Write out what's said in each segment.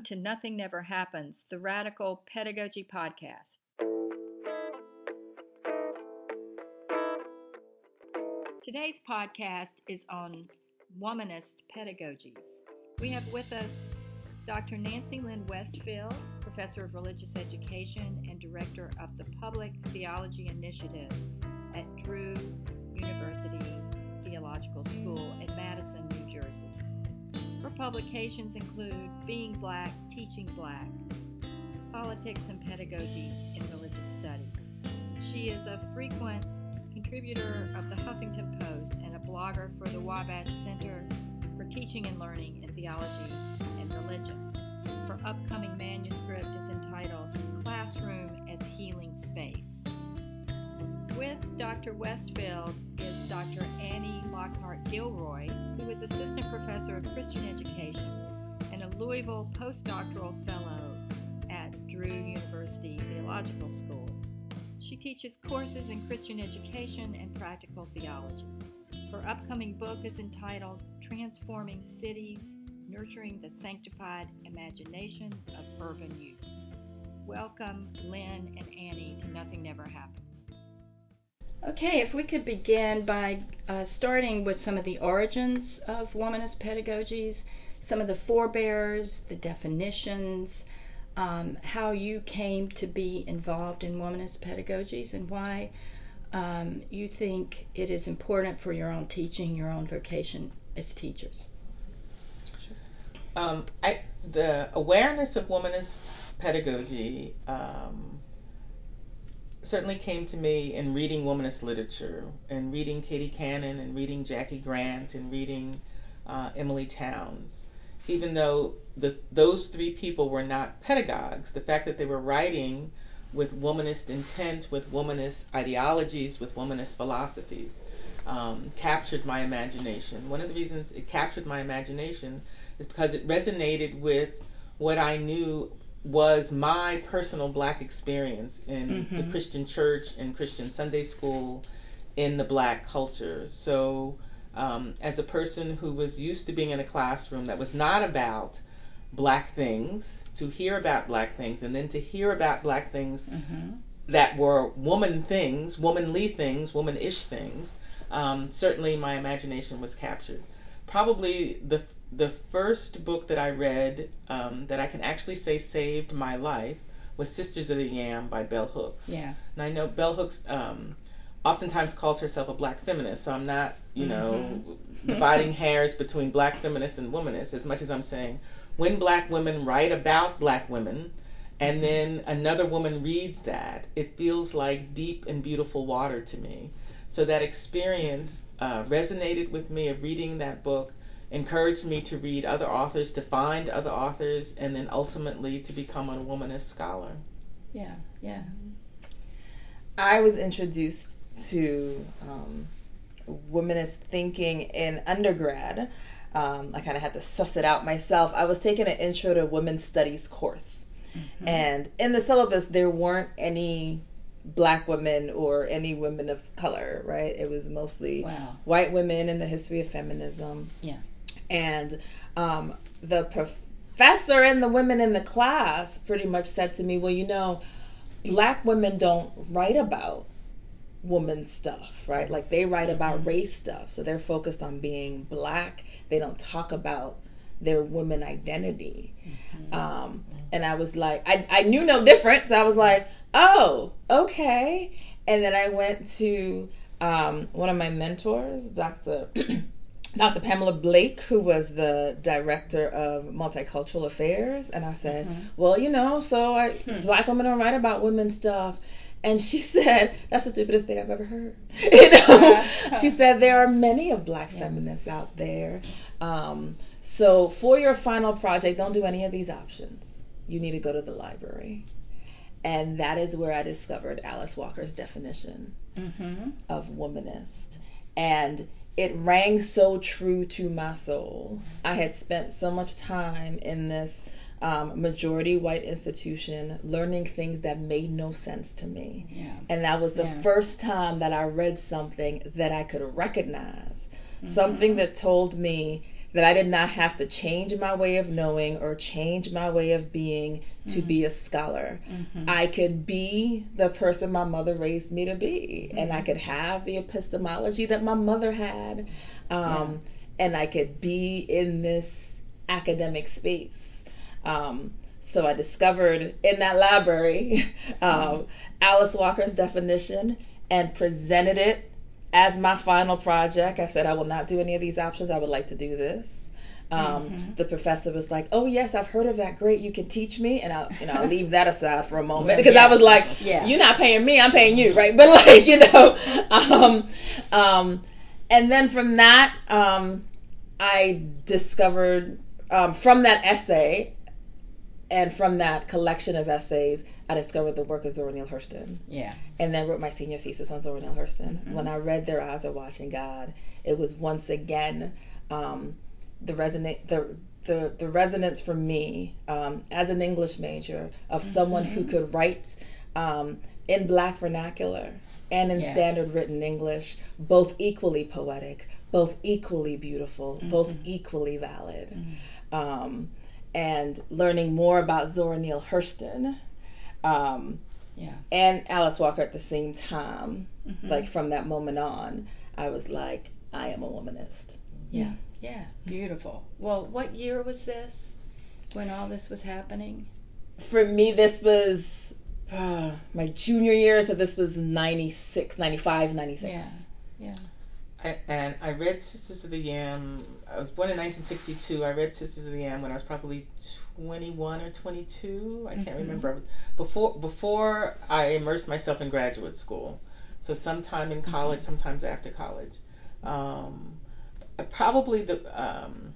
Welcome to Nothing Never Happens, the Radical Pedagogy Podcast. Today's podcast is on womanist pedagogies. We have with us Dr. Nancy Lynn Westfield, Professor of Religious Education and Director of the Public Theology Initiative at Drew University Theological School in Madison, publications include Being Black, Teaching Black, Politics and Pedagogy in Religious Studies. She is a frequent contributor of the Huffington Post and a blogger for the Wabash Center for Teaching and Learning in Theology and Religion. Her upcoming manuscript is entitled Classroom as Healing Space. With Dr. Westfield is Dr. Lockhart Gilroy, who is Assistant Professor of Christian Education and a Louisville Postdoctoral Fellow at Drew University Theological School. She teaches courses in Christian education and practical theology. Her upcoming book is entitled Transforming Cities Nurturing the Sanctified Imagination of Urban Youth. Welcome, Lynn and Annie, to Nothing Never Happens. Okay, if we could begin by uh, starting with some of the origins of womanist pedagogies, some of the forebears, the definitions, um, how you came to be involved in womanist pedagogies, and why um, you think it is important for your own teaching, your own vocation as teachers. Um, I, the awareness of womanist pedagogy um, certainly came to me in reading womanist literature and reading Katie Cannon and reading Jackie Grant and reading uh, Emilie Townes. Even though the, those three people were not pedagogues, the fact that they were writing with womanist intent, with womanist ideologies, with womanist philosophies, um, captured my imagination. One of the reasons it captured my imagination is because it resonated with what I knew was my personal black experience in mm-hmm. the Christian church and Christian Sunday school in the black culture. So, um, as a person who was used to being in a classroom that was not about black things, to hear about black things, and then to hear about black things mm-hmm. that were woman things, womanly things, womanish things, um, certainly my imagination was captured. Probably the the first book that I read um, that I can actually say saved my life was Sisters of the Yam by Bell Hooks. Yeah. And I know Bell Hooks um, oftentimes calls herself a black feminist, so I'm not, you know, mm-hmm. dividing hairs between black feminists and womanists as much as I'm saying when black women write about black women and mm-hmm. then another woman reads that, it feels like deep and beautiful water to me. So that experience uh, resonated with me of reading that book encouraged me to read other authors, to find other authors, and then ultimately to become a womanist scholar. Yeah, yeah. I was introduced to um, womanist thinking in undergrad. Um, I kind of had to suss it out myself. I was taking an intro to women's studies course. Mm-hmm. And in the syllabus, there weren't any black women or any women of color, right? It was mostly wow. white women in the history of feminism. Yeah and um, the professor and the women in the class pretty much said to me, well, you know, black women don't write about woman stuff, right? Like they write about mm-hmm. race stuff. So they're focused on being black. They don't talk about their woman identity. Mm-hmm. Um, and I was like, I, I knew no different. So I was like, oh, okay. And then I went to um, one of my mentors, Dr. Dr. Pamela Blake, who was the director of multicultural affairs, and I said, mm-hmm. "Well, you know, so I, hmm. black women don't write about women's stuff." And she said, "That's the stupidest thing I've ever heard." you know, she said there are many of black yeah. feminists out there. Um, so for your final project, don't do any of these options. You need to go to the library, and that is where I discovered Alice Walker's definition mm-hmm. of womanist, and it rang so true to my soul. I had spent so much time in this um, majority white institution learning things that made no sense to me. Yeah. And that was the yeah. first time that I read something that I could recognize, mm-hmm. something that told me that I did not have to change my way of knowing or change my way of being to Mm-hmm. be a scholar. I could be the person my mother raised me to be, and Mm-hmm. I could have the epistemology that my mother had, um, and I could be in this academic space. Um, so I discovered in that library um, Alice Walker's definition and presented it as my final project. I said, I will not do any of these options. I would like to do this. Um, The professor was like, "Oh yes, I've heard of that. Great, you can teach me." And I'll, you know, I'll leave that aside for a moment because I was like, Yeah. "You're not paying me. I'm paying you, right?" But like, you know, um, um, and then from that, um, I discovered um, from that essay and from that collection of essays, I discovered the work of Zora Neale Hurston Yeah. and then wrote my senior thesis on Zora Neale Hurston. When I read Their Eyes Are Watching God, it was once again um, the resonate the the, the resonance for me um, as an English major of someone who could write um, in black vernacular and in Yeah. standard written English, both equally poetic, both equally beautiful, both equally valid. Um, and learning more about Zora Neale Hurston. Um, Yeah. and Alice Walker at the same time. Mm-hmm. Like from that moment on, I was like, I am a womanist. Yeah. Yeah. Beautiful. Well, what year was this when all this was happening? For me, this was uh, my junior year, so this was 96, 95, 96. Yeah. Yeah. I, and I read Sisters of the Yam. I was born in 1962. I read Sisters of the Yam when I was probably 21 or 22. I can't remember. I was- Before before I immersed myself in graduate school, so sometime in college, sometimes after college. Um, probably the um,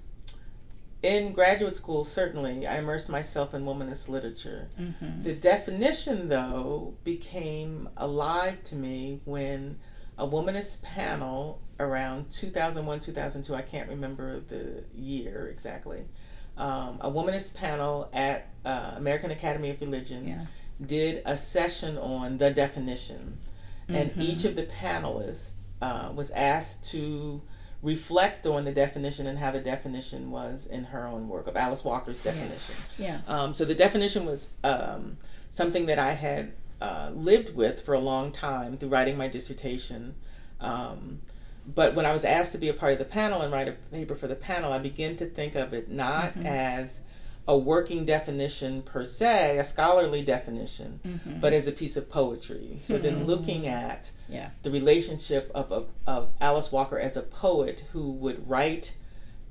in graduate school certainly I immersed myself in womanist literature. Mm-hmm. The definition, though, became alive to me when a womanist panel around 2001, 2002, I can't remember the year exactly, um, a womanist panel at uh, American Academy of Religion Yeah. did a session on the definition. And Mhm. each of the panelists uh, was asked to reflect on the definition and how the definition was in her own work of Alice Walker's definition. Yeah. Um, so the definition was um, something that I had uh, lived with for a long time through writing my dissertation. Um, but when I was asked to be a part of the panel and write a paper for the panel, I began to think of it not Mhm. as a working definition per se, a scholarly definition, Mhm. but as a piece of poetry. So then looking at Yeah. the relationship of, of, of Alice Walker as a poet who would write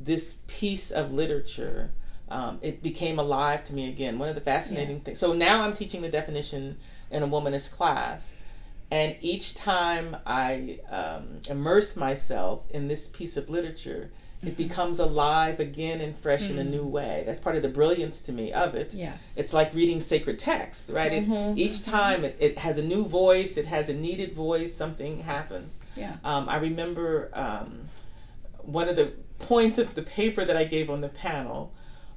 this piece of literature, um, it became alive to me again. One of the fascinating things. So now I'm teaching the definition in a womanist class. And each time I um, immerse myself in this piece of literature, it becomes alive again and fresh in a new way. That's part of the brilliance to me of it. Yeah. It's like reading sacred text, right? It, Mhm. each time it, it has a new voice, it has a needed voice, something happens. Yeah. Um, I remember um, one of the points of the paper that I gave on the panel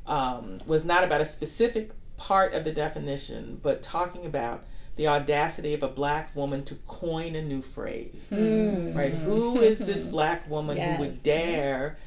um, was not about a specific part of the definition, but talking about the audacity of a black woman to coin a new phrase. Mm. Right? Who is this black woman who would dare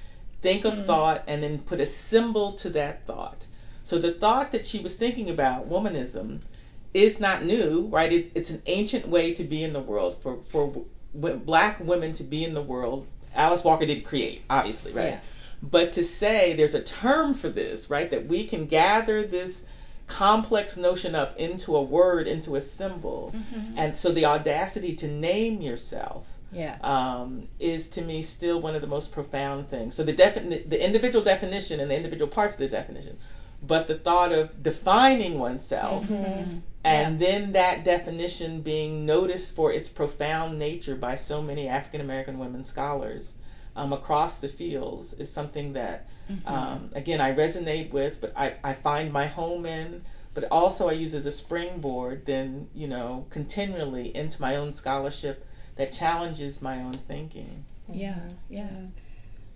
think a thought and then put a symbol to that thought? So the thought that she was thinking about, womanism, is not new, right? It's, it's an ancient way to be in the world for for w- black women to be in the world. Alice Walker didn't create, obviously, right? Yeah. But to say there's a term for this, right? That we can gather this complex notion up into a word, into a symbol, Mhm. and so the audacity to name yourself Yeah. um, is to me still one of the most profound things. So the defi- the individual definition and the individual parts of the definition, but the thought of defining oneself Mhm. and then that definition being noticed for its profound nature by so many African American women scholars um, across the fields is something that, um, again, I resonate with, but I, I find my home in, but also I use as a springboard then, you know, continually into my own scholarship that challenges my own thinking. Yeah. Yeah.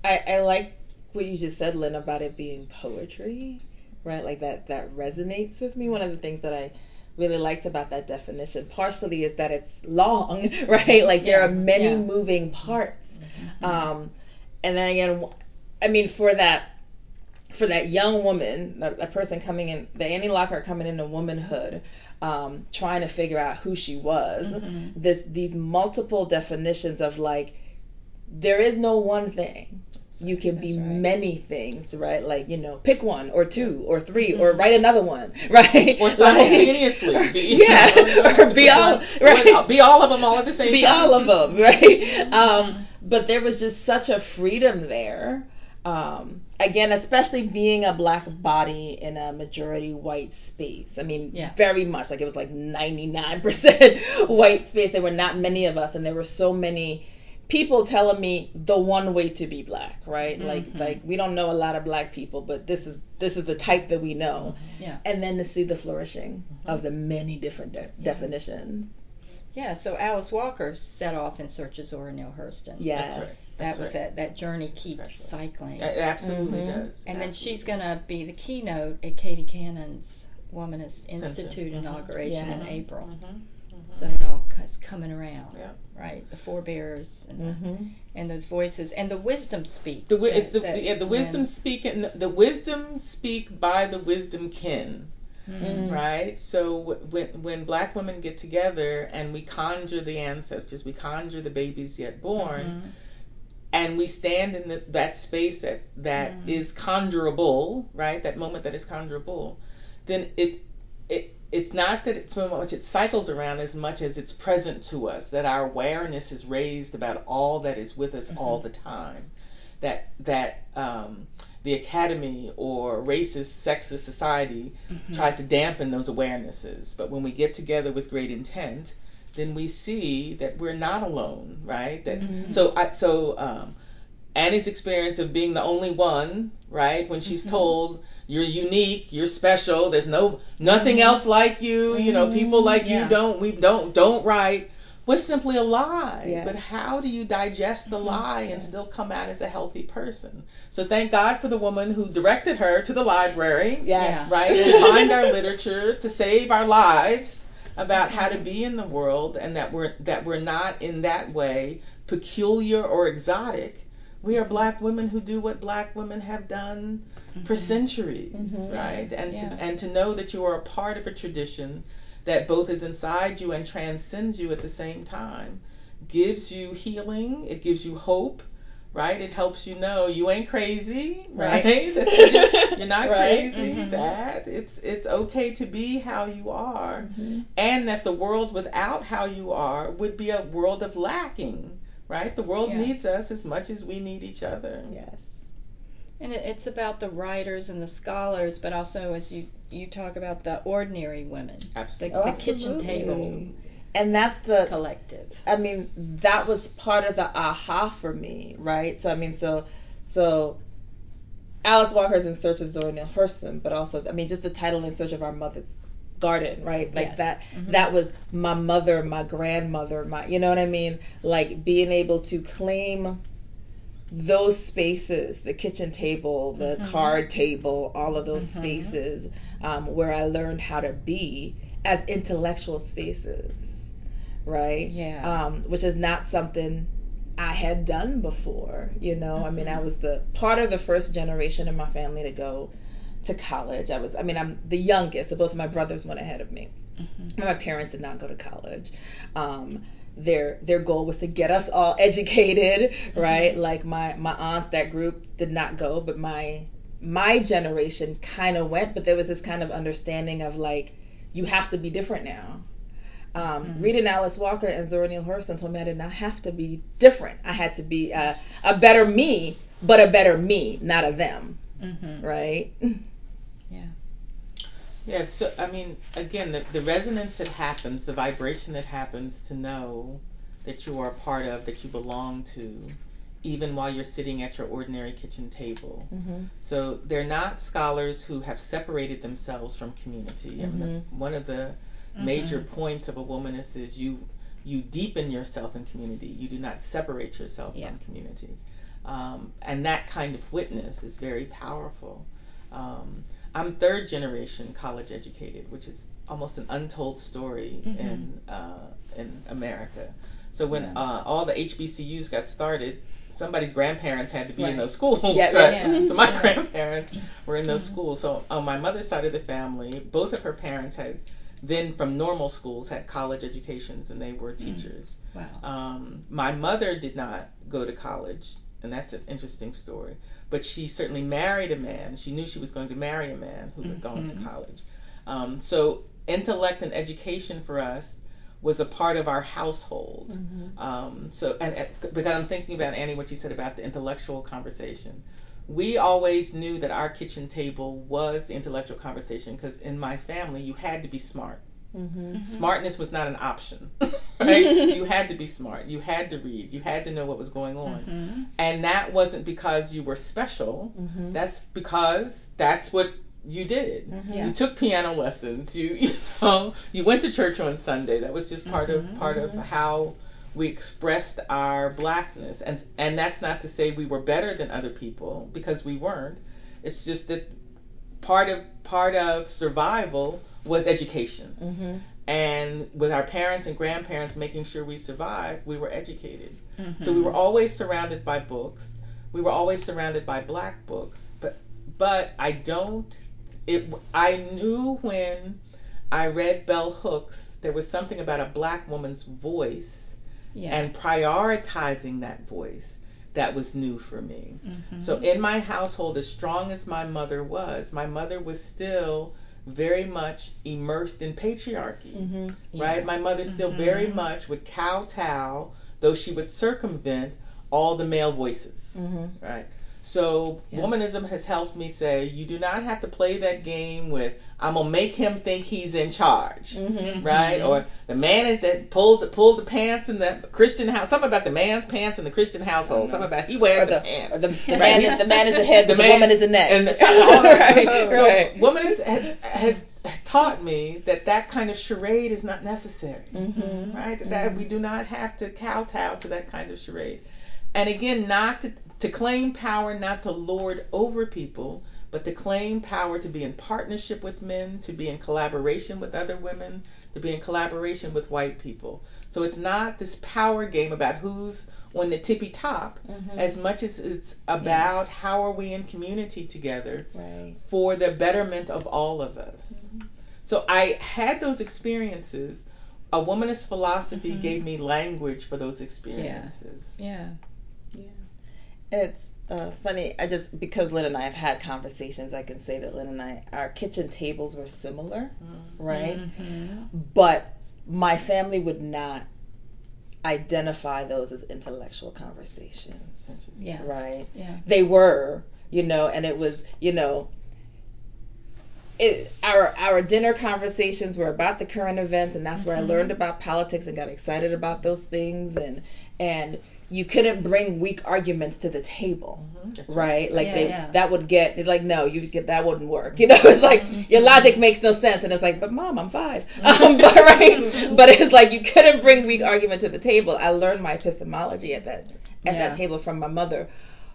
I, I like what you just said, Lynn, about it being poetry, right? Like that that resonates with me. One of the things that I really liked about that definition, partially, is that it's long, right? Like there are many yeah. moving parts. Um, and then again, I mean, for that for that young woman, that, that person coming in, the Annie Lockhart coming into womanhood, um, trying to figure out who she was. Mm-hmm. This these multiple definitions of like there is no one thing. You can be right. many things, right? Like you know, pick one or two or 3 or write another one, right? Mm-hmm. Or Like- simultaneously. Be, Yeah, you know, or be all- right. Be all of them all at the same be time. Be all of them, right? Um, but there was just such a freedom there. Um, again, especially being a black body in a majority white space. I mean, Yeah. very much like it was like 99% white space. There were not many of us, and there were so many people telling me the one way to be black, right? Like, like we don't know a lot of black people, but this is this is the type that we know. Yeah. And then to see the flourishing of the many different de- definitions. Yeah, so Alice Walker set off in search of Zora Neale Hurston. Yes. right. That was right. that that journey keeps Exactly. cycling. It absolutely Mhm. does. and then she's going to be the keynote at Katie Cannon's Womanist Institute Mhm. inauguration in Yes. April. So it all is coming around, Yep. right? The forebears and, Mm-hmm. and those voices and the wisdom speak. The, it's the, that- yeah, the wisdom when- speak and the wisdom speak by the wisdom kin. Mm. right? So w- when when black women get together and we conjure the ancestors, we conjure the babies yet born, Mhm. and we stand in the, that space that that Mhm. is conjurable, right? That moment that is conjurable, then it it it's not that it's so much it cycles around as much as it's present to us. That our awareness is raised about all that is with us all the time. That that um, the academy or racist, sexist society tries to dampen those awarenesses. But when we get together with great intent, then we see that we're not alone, right? That so I so um, Annie's experience of being the only one, right? When she's mm-hmm. told you're unique, you're special, there's no nothing mm-hmm. else like you, you know, mm-hmm. people like Yeah. you don't we don't don't write was simply a lie. Yes. But how do you digest the lie and still come out as a healthy person? So thank God for the woman who directed her to the library Yes. right? to find our literature, to save our lives about how to be in the world, and that we're that we're not in that way peculiar or exotic. We are black women who do what black women have done for centuries, Mhm. right? And Yeah. to and to know that you are a part of a tradition that both is inside you and transcends you at the same time gives you healing, it gives you hope, right? It helps you know you ain't crazy, right? Right. That you're not Right. crazy. Mhm. That it's it's okay to be how you are, Mm-hmm. and that the world without how you are would be a world of lacking, right? The world Yeah. needs us as much as we need each other. Yes. And it's about the writers and the scholars, but also as you you talk about the ordinary women, the, Absolutely. Oh, the kitchen absolutely. table And that's the collective. I mean, that was part of the aha for me, right? So I mean, so so Alice Walker's In Search of Zora Neale Hurston, but also I mean, just the title In Search of Our Mother's Garden, right? Like Yes. that Mhm. that was my mother, my grandmother, my you know what I mean? Like being able to claim those spaces, the kitchen table, the Mhm. card table, all of those Mhm. spaces um, where I learned how to be as intellectual spaces, right? Yeah. um, which is not something I had done before. You know, I mean, I was the part of the first generation in my family to go to college. I was, I mean, I'm the youngest, so both of my brothers went ahead of me. Mhm. My parents did not go to college. Um, their their goal was to get us all educated, right? Like my my aunts, that group did not go, but my my generation kind of went. But there was this kind of understanding of like, you have to be different now. Um, Reading Alice Walker and Zora Neale Hurston told me I did not have to be different. I had to be a, a better me, but a better me, not a them, Mm-hmm. right? Yeah, Yeah, so I mean, again, the, the resonance that happens, the vibration that happens to know that you are a part of, that you belong to, even while you're sitting at your ordinary kitchen table. Mm-hmm. So they're not scholars who have separated themselves from community. I mean, the, one of the major points of a womanist is you you deepen yourself in community. You do not separate yourself Yeah. from community, um, and that kind of witness is very powerful. Um, I'm third generation college educated, which is almost an untold story Mhm. in uh, in America. So when Yeah. uh, all the HBCUs got started somebody's grandparents had to be in those schools. Yeah, right? yeah. So my Yeah. grandparents were in those schools. So on my mother's side of the family, both of her parents had then from normal schools had college educations and they were teachers. Wow. Um, my mother did not go to college, and that's an interesting story. But she certainly married a man. She knew she was going to marry a man who had gone to Mhm. college. Um, so intellect and education for us was a part of our household. Mm-hmm. Um, so, and because I'm thinking about Annie, what you said about the intellectual conversation. We always knew that our kitchen table was the intellectual conversation because in my family, you had to be smart. Mm-hmm. Smartness was not an option, right? you had to be smart. You had to read. You had to know what was going on. Mhm. And that wasn't because you were special. Mm-hmm. That's because that's what you did. Yeah. You took piano lessons. You you know you went to church on Sunday. That was just part of part of how we expressed our blackness. And and that's not to say we were better than other people because we weren't. It's just that part of part of survival was education. Mm-hmm. And with our parents and grandparents making sure we survived, we were educated. Mhm. So we were always surrounded by books. We were always surrounded by black books. But but I don't it I knew when I read Bell Hooks there was something about a black woman's voice yeah. and prioritizing that voice that was new for me. Mhm. So in my household, as strong as my mother was, my mother was still very much immersed in patriarchy. Mm-hmm. Right? My mother still very Mhm. much would kowtow, though she would circumvent all the male voices. Mm-hmm. Right? So Yeah. womanism has helped me say you do not have to play that game with I'm gonna make him think he's in charge. Mm-hmm. Right? Mhm. Or the man is that pulled the pulled the pants in the Christian house. Something about the man's pants in the Christian household. Something about he wears Or the, the, pants. or the, the Right. man is the man is the head, The the, man- woman is the neck. and right, So right. has, has taught me that that kind of charade is not necessary. Mm-hmm. Right? That, that we do not have to kowtow to that kind of charade. And again, not to, to claim power, not to lord over people, but to claim power to be in partnership with men, to be in collaboration with other women, to be in collaboration with white people. So it's not this power game about who's on the tippy top Mhm. as much as it's about how are we in community together Right. for the betterment of all of us. So I had those experiences. A womanist philosophy Mhm. gave me language for those experiences. yeah. And it's uh, funny. I just because Lynn and I have had conversations, I can say that Lynn and I, our kitchen tables were similar, right? Mhm. But my family would not identify those as intellectual conversations, Yeah. right? Yeah. They were, you know, and it was, you know. It, our our dinner conversations were about the current events, and that's where I Mhm. learned about politics and got excited about those things. And and you couldn't bring weak arguments to the table, Mhm, right? Like Yeah, they yeah. that would get it's like no, you get that wouldn't work. You know, it's like your logic makes no sense, and it's like, but mom, I'm five, um, but right? But it's like you couldn't bring weak argument to the table. I learned my epistemology at that at Yeah. that table from my mother.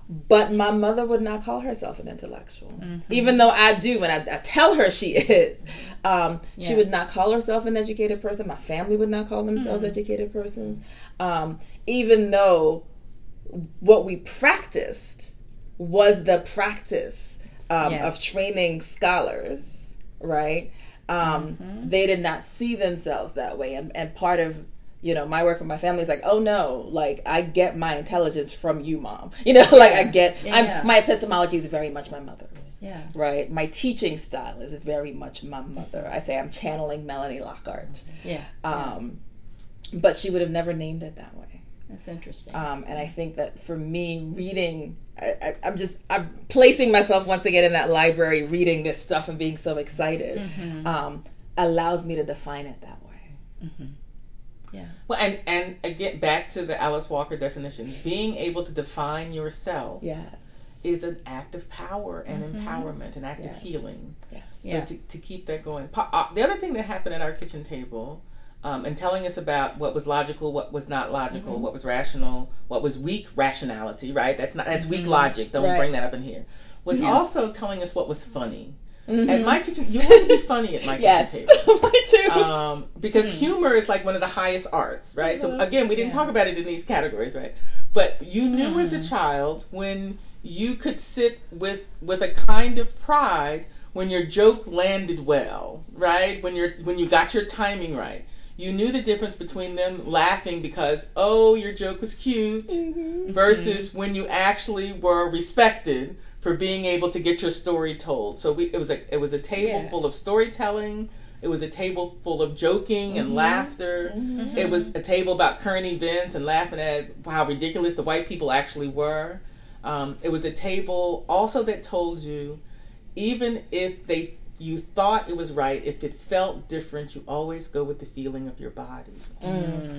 But my mother would not call herself an intellectual, Mhm. even though I do, and I, I tell her she is. Um, She would not call herself an educated person. My family would not call themselves Hmm. educated persons, um, even though what we practiced was the practice um, Yeah. of training scholars, right? Um, Mhm. They did not see themselves that way, and, and part of you know my work with my family is like, oh no, like I get my intelligence from you, mom. You know, like I get Yeah, I'm, yeah. my epistemology is very much my mother's Yeah. right? My teaching style is very much my mother. I say I'm channeling Melanie Lockhart. Yeah. Um, But she would have never named it that way. That's interesting. Um, and I think that for me, reading, I, I, I'm just, I'm placing myself once again in that library, reading this stuff and being so excited, Mhm. um, allows me to define it that way. Mhm. Yeah. Well, and and again, back to the Alice Walker definition, being able to define yourself Yes. is an act of power and Mhm. empowerment, an act Yes. of healing. Yes. So Yeah. to, to keep that going. Uh, the other thing that happened at our kitchen table, um, and telling us about what was logical, what was not logical, Mhm. what was rational, what was weak rationality, right? That's not that's weak Mhm. logic. Don't Right. bring that up in here. Was Yeah. also telling us what was funny. Mhm. At my kitchen, you have to be funny at my yes. kitchen table. Mine too. Um, because Hmm. humor is like one of the highest arts, right? So Mhm. again, we didn't Yeah. talk about it in these categories, right? But you knew Hmm. as a child when you could sit with with a kind of pride when your joke landed well, right? When you're when you got your timing right. You knew the difference between them laughing because oh your joke was cute Mm-hmm. versus when you actually were respected for being able to get your story told. So we, it was a it was a table Yeah. full of storytelling. It was a table full of joking and Mhm. laughter. Mhm. It was a table about current events and laughing at how ridiculous the white people actually were. Um, it was a table also that told you, even if they you thought it was right, if it felt different, you always go with the feeling of your body. Mm.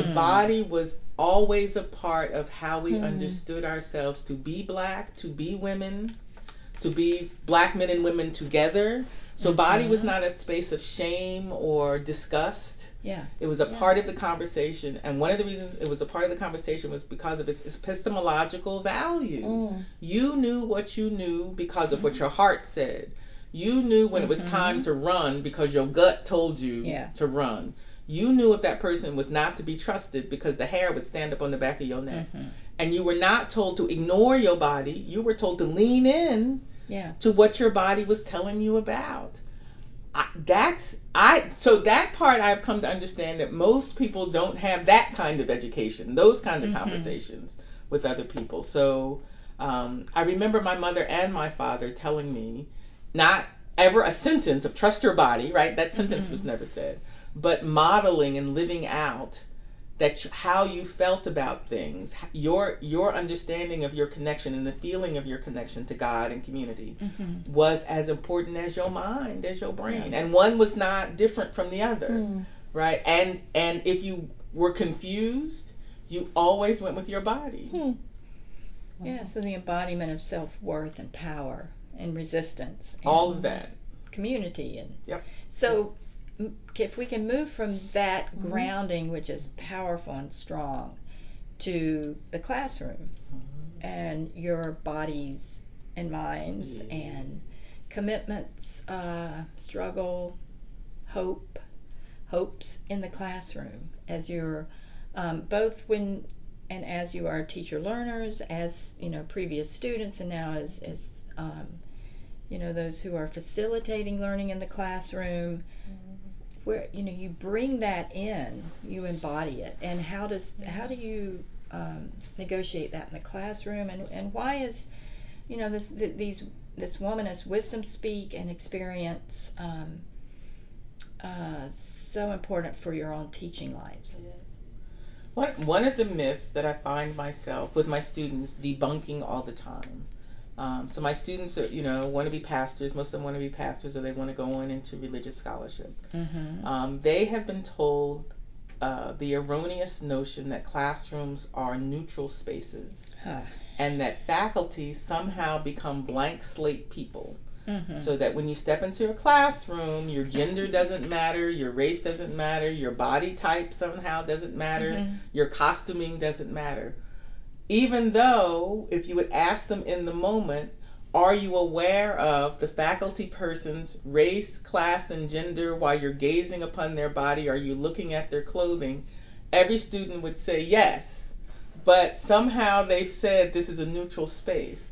So the Mm. body was always a part of how we Hmm. understood ourselves to be black, to be women, to be black men and women together. So body was not a space of shame or disgust. Yeah. It was a Yeah. part of the conversation, and one of the reasons it was a part of the conversation was because of its epistemological value. Mm. You knew what you knew because of what your heart said. You knew when it was time to run because your gut told you Yeah. to run. You knew if that person was not to be trusted because the hair would stand up on the back of your neck. Mhm. And you were not told to ignore your body, you were told to lean in Yeah. to what your body was telling you about. I, that's I so that part I've come to understand that most people don't have that kind of education, those kinds of Mhm. conversations with other people. So um, I remember my mother and my father telling me not ever a sentence of trust your body, right? That sentence Mhm. was never said, but modeling and living out that how you felt about things, your your understanding of your connection and the feeling of your connection to God and community Mhm. was as important as your mind, as your brain, Yeah. and one was not different from the other, Mm. right? And and if you were confused, you always went with your body. Hmm. Yeah. So the embodiment of self worth and power and resistance. And All of that. Community and. Yep. So. If we can move from that Mhm. grounding, which is powerful and strong, to the classroom and your bodies and minds Yeah. and commitments, uh, struggle, hope, hopes in the classroom as you're um, both when and as you are teacher learners, as you know previous students, and now as as um, you know those who are facilitating learning in the classroom. Where you know you bring that in, you embody it, and how does how do you um, negotiate that in the classroom, and and why is you know this th- these this womanist wisdom speak and experience um, uh, so important for your own teaching lives? One one of the myths that I find myself with my students debunking all the time. Um, so my students, are, you know, want to be pastors. Most of them want to be pastors, or they want to go on into religious scholarship. Mm-hmm. Um, they have been told uh, the erroneous notion that classrooms are neutral spaces Huh. and that faculty somehow become blank slate people. Mm-hmm. So that when you step into a classroom, your gender doesn't matter, your race doesn't matter, your body type somehow doesn't matter, Mhm. your costuming doesn't matter. Even though, if you would ask them in the moment, are you aware of the faculty person's race, class, and gender while you're gazing upon their body? Are you looking at their clothing? Every student would say yes. But somehow they've said this is a neutral space.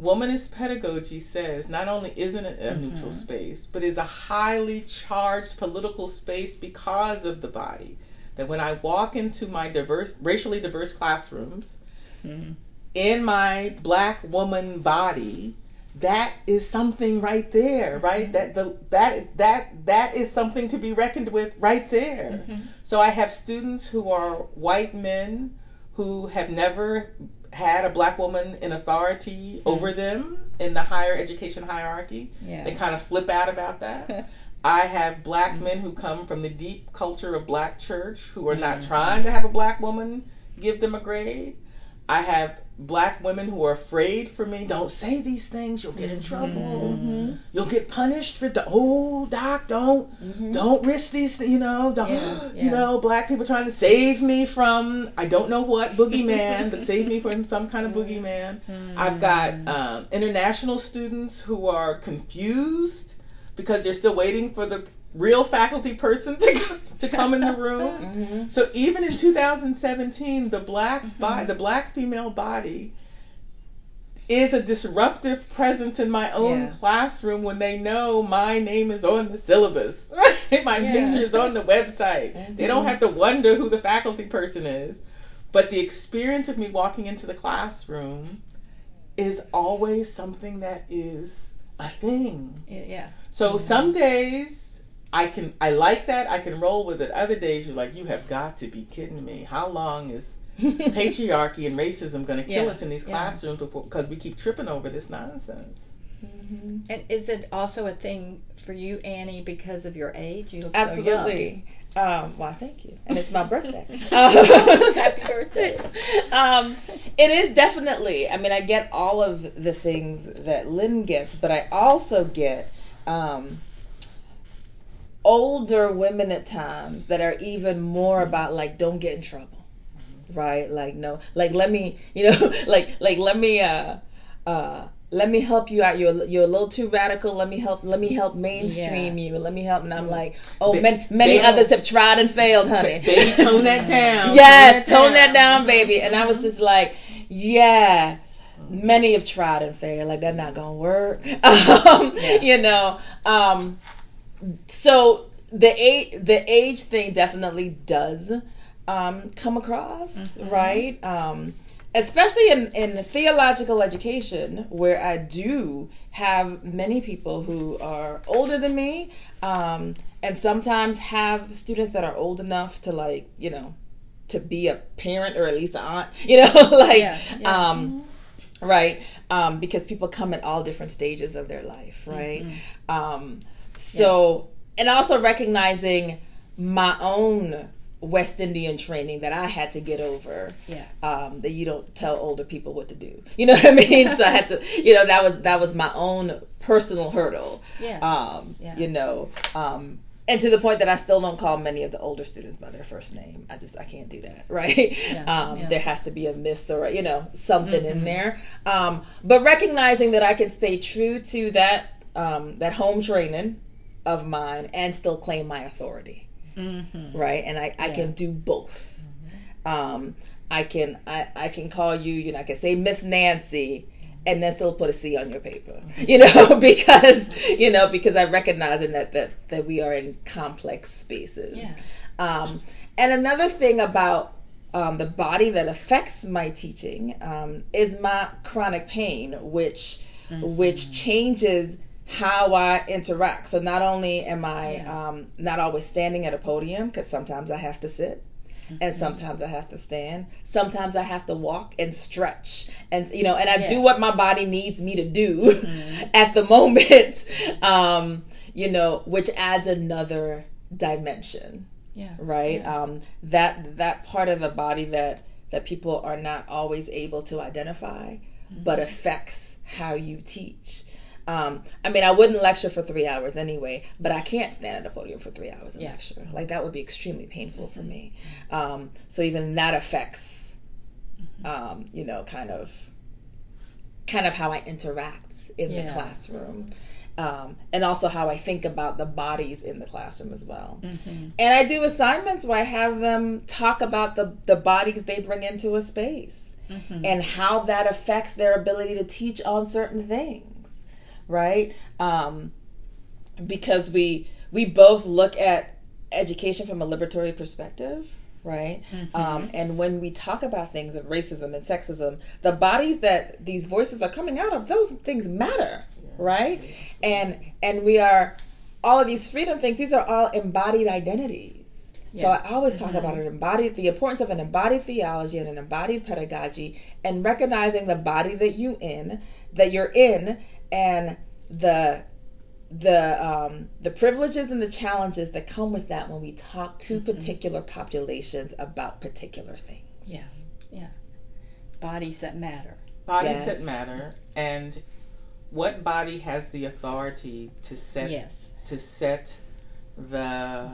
Womanist pedagogy says not only isn't it a neutral Mhm. space, but is a highly charged political space because of the body. That when I walk into my diverse, racially diverse classrooms, Mm-hmm. in my black woman body, that is something right there, right? Mhm. That the that that that is something to be reckoned with right there. Mhm. So I have students who are white men who have never had a black woman in authority over them in the higher education hierarchy. Yeah. They kind of flip out about that. I have black men who come from the deep culture of black church who are not Mhm. trying to have a black woman give them a grade. I have black women who are afraid for me. Don't say these things, you'll get in trouble. Mhm. You'll get punished for the oh doc, don't Mhm. don't risk these th- you know, don't Yeah, yeah. you know, black people trying to save me from I don't know what boogeyman, but save me from some kind of boogeyman. I've got um, international students who are confused because they're still waiting for the real faculty person to to come in the room. Mhm. So even in 2017, the black Mm-hmm. body, the black female body is a disruptive presence in my own Yeah. classroom when they know my name is on the syllabus, right? my Yeah. picture is on the website. They don't have to wonder who the faculty person is. But the experience of me walking into the classroom is always something that is a thing. Yeah. So some days I can I like that, I can roll with it. Other days you're like, you have got to be kidding me. How long is patriarchy and racism going to kill Yeah, us in these yeah. classrooms before because we keep tripping over this nonsense? Mhm. And is it also a thing for you, Annie, because of your age? You look so young. Absolutely. Um, well, thank you, and it's my birthday. Um, Happy birthday. um, it is definitely. I mean, I get all of the things that Lynn gets, but I also get um, older women at times that are even more about like, don't get in trouble, right? Like, no, like let me, you know, like like let me uh uh let me help you out. You're you're a little too radical. Let me help. Let me help mainstream you. Let me help. And I'm like, oh, Ba- many many others have tried and failed, honey. Baby, tone that down. Yes, tone that down, baby. And I was just like, yeah, many have tried and failed. Like that's not gonna work. Um, Yeah. You know. Um, so the age the age thing definitely does um, come across, Mhm. right? Um, especially in, in theological education, where I do have many people who are older than me, um, and sometimes have students that are old enough to like, you know, to be a parent or at least an aunt, you know, like, Yeah, yeah. um, right? Um, because people come at all different stages of their life, right? Mhm. Um, so, and also recognizing my own West Indian training that I had to get over. Yeah. Um, that you don't tell older people what to do. You know what I mean? so I had to, you know, that was that was my own personal hurdle. Yeah. Um, Yeah. you know, um, and to the point that I still don't call many of the older students by their first name. I just I can't do that, right? Yeah, Um, yeah. There has to be a miss or you know something Mhm. in there. Um, but recognizing that I can stay true to that um, that home training of mine and still claim my authority, Mm-hmm. right? And I, I Yeah. Mm-hmm. can do both. Um, I can I, I can call you, you know, I can say Miss Nancy and then still put a C on your paper. Mm-hmm. You know, because you know, because I recognize in that that, that we are in complex spaces. Yeah. Um, and another thing about um, the body that affects my teaching um, is my chronic pain, which Mhm. which changes how I interact. So not only am I Yeah. um, not always standing at a podium, because sometimes I have to sit, Mm-hmm. and sometimes I have to stand. Sometimes I have to walk and stretch, and you know, and I do what my body needs me to do Mhm. at the moment. Um, you know, which adds another dimension Yeah. right? Yeah. Um, that that part of the body that that people are not always able to identify, but Mm-hmm. affects how you teach. Um, I mean, I wouldn't lecture for three hours anyway, but I can't stand at a podium for three hours and Yeah. lecture. Like that would be extremely painful Mm-hmm. for me. Um, so even that affects, Mm-hmm. um, you know, kind of, kind of how I interact in the classroom, um, and also how I think about the bodies in the classroom as well. Mm-hmm. And I do assignments where I have them talk about the, the bodies they bring into a space Mm-hmm. and how that affects their ability to teach on certain things, right? Um, because we we both look at education from a liberatory perspective, right? Mhm. Um, and when we talk about things of racism and sexism, the bodies that these voices are coming out of, those things matter, right? And and we are all of these freedom things. These are all embodied identities. So I always talk about an embodied, the importance of an embodied theology and an embodied pedagogy, and recognizing the body that you in, that you're in, and the the um, the privileges and the challenges that come with that when we talk to Mhm. particular populations about particular things. Yeah. Yeah. Bodies that matter. Bodies Yes. that matter, and what body has the authority to set Yes. to set the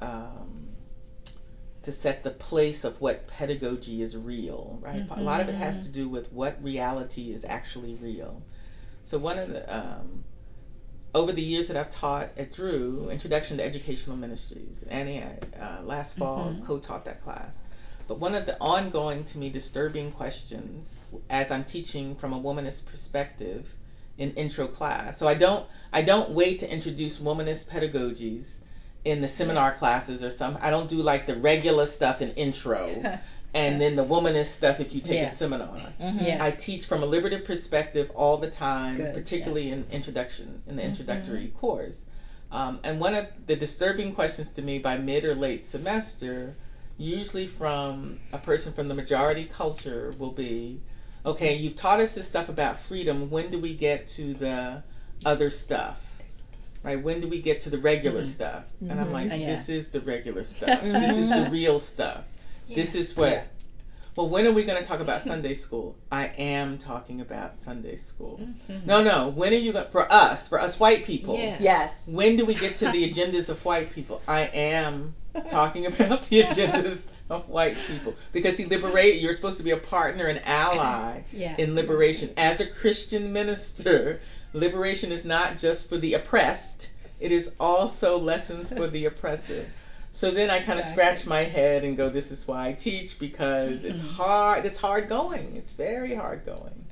um, to set the place of what pedagogy is real, right? A lot of it has to do with what reality is actually real. So one of the um, over the years that I've taught at Drew, Introduction to Educational Ministries, Annie, uh, last fall Mhm. co-taught that class. But one of the ongoing to me disturbing questions as I'm teaching from a womanist perspective in intro class. So I don't I don't wait to introduce womanist pedagogies in the seminar classes or some I don't do like the regular stuff in intro and then the womanist stuff if you take Yeah. a seminar. Mhm. Yeah. I teach from a liberative perspective all the time, Good, particularly in introduction in the Mhm. introductory course. Um, and one of the disturbing questions to me by mid or late semester, usually from a person from the majority culture, will be, okay, you've taught us this stuff about freedom. When do we get to the other stuff? Right? When do we get to the regular Mhm. stuff? And I'm Mhm. like, Yeah. this is the regular stuff. this is the real stuff. This is what Yeah. well, when are we going to talk about Sunday school? I am talking about Sunday school. Mhm. No, no. When are you going for us, for us white people? Yeah. Yes. When do we get to the agendas of white people? I am talking about the agendas of white people because see, liberate. You're supposed to be a partner and ally Yeah. in liberation. As a Christian minister, liberation is not just for the oppressed. It is also lessons for the oppressive. So then I kind of Exactly. scratch my head and go, "This is why I teach because it's Mhm. hard. It's hard going. It's very hard going."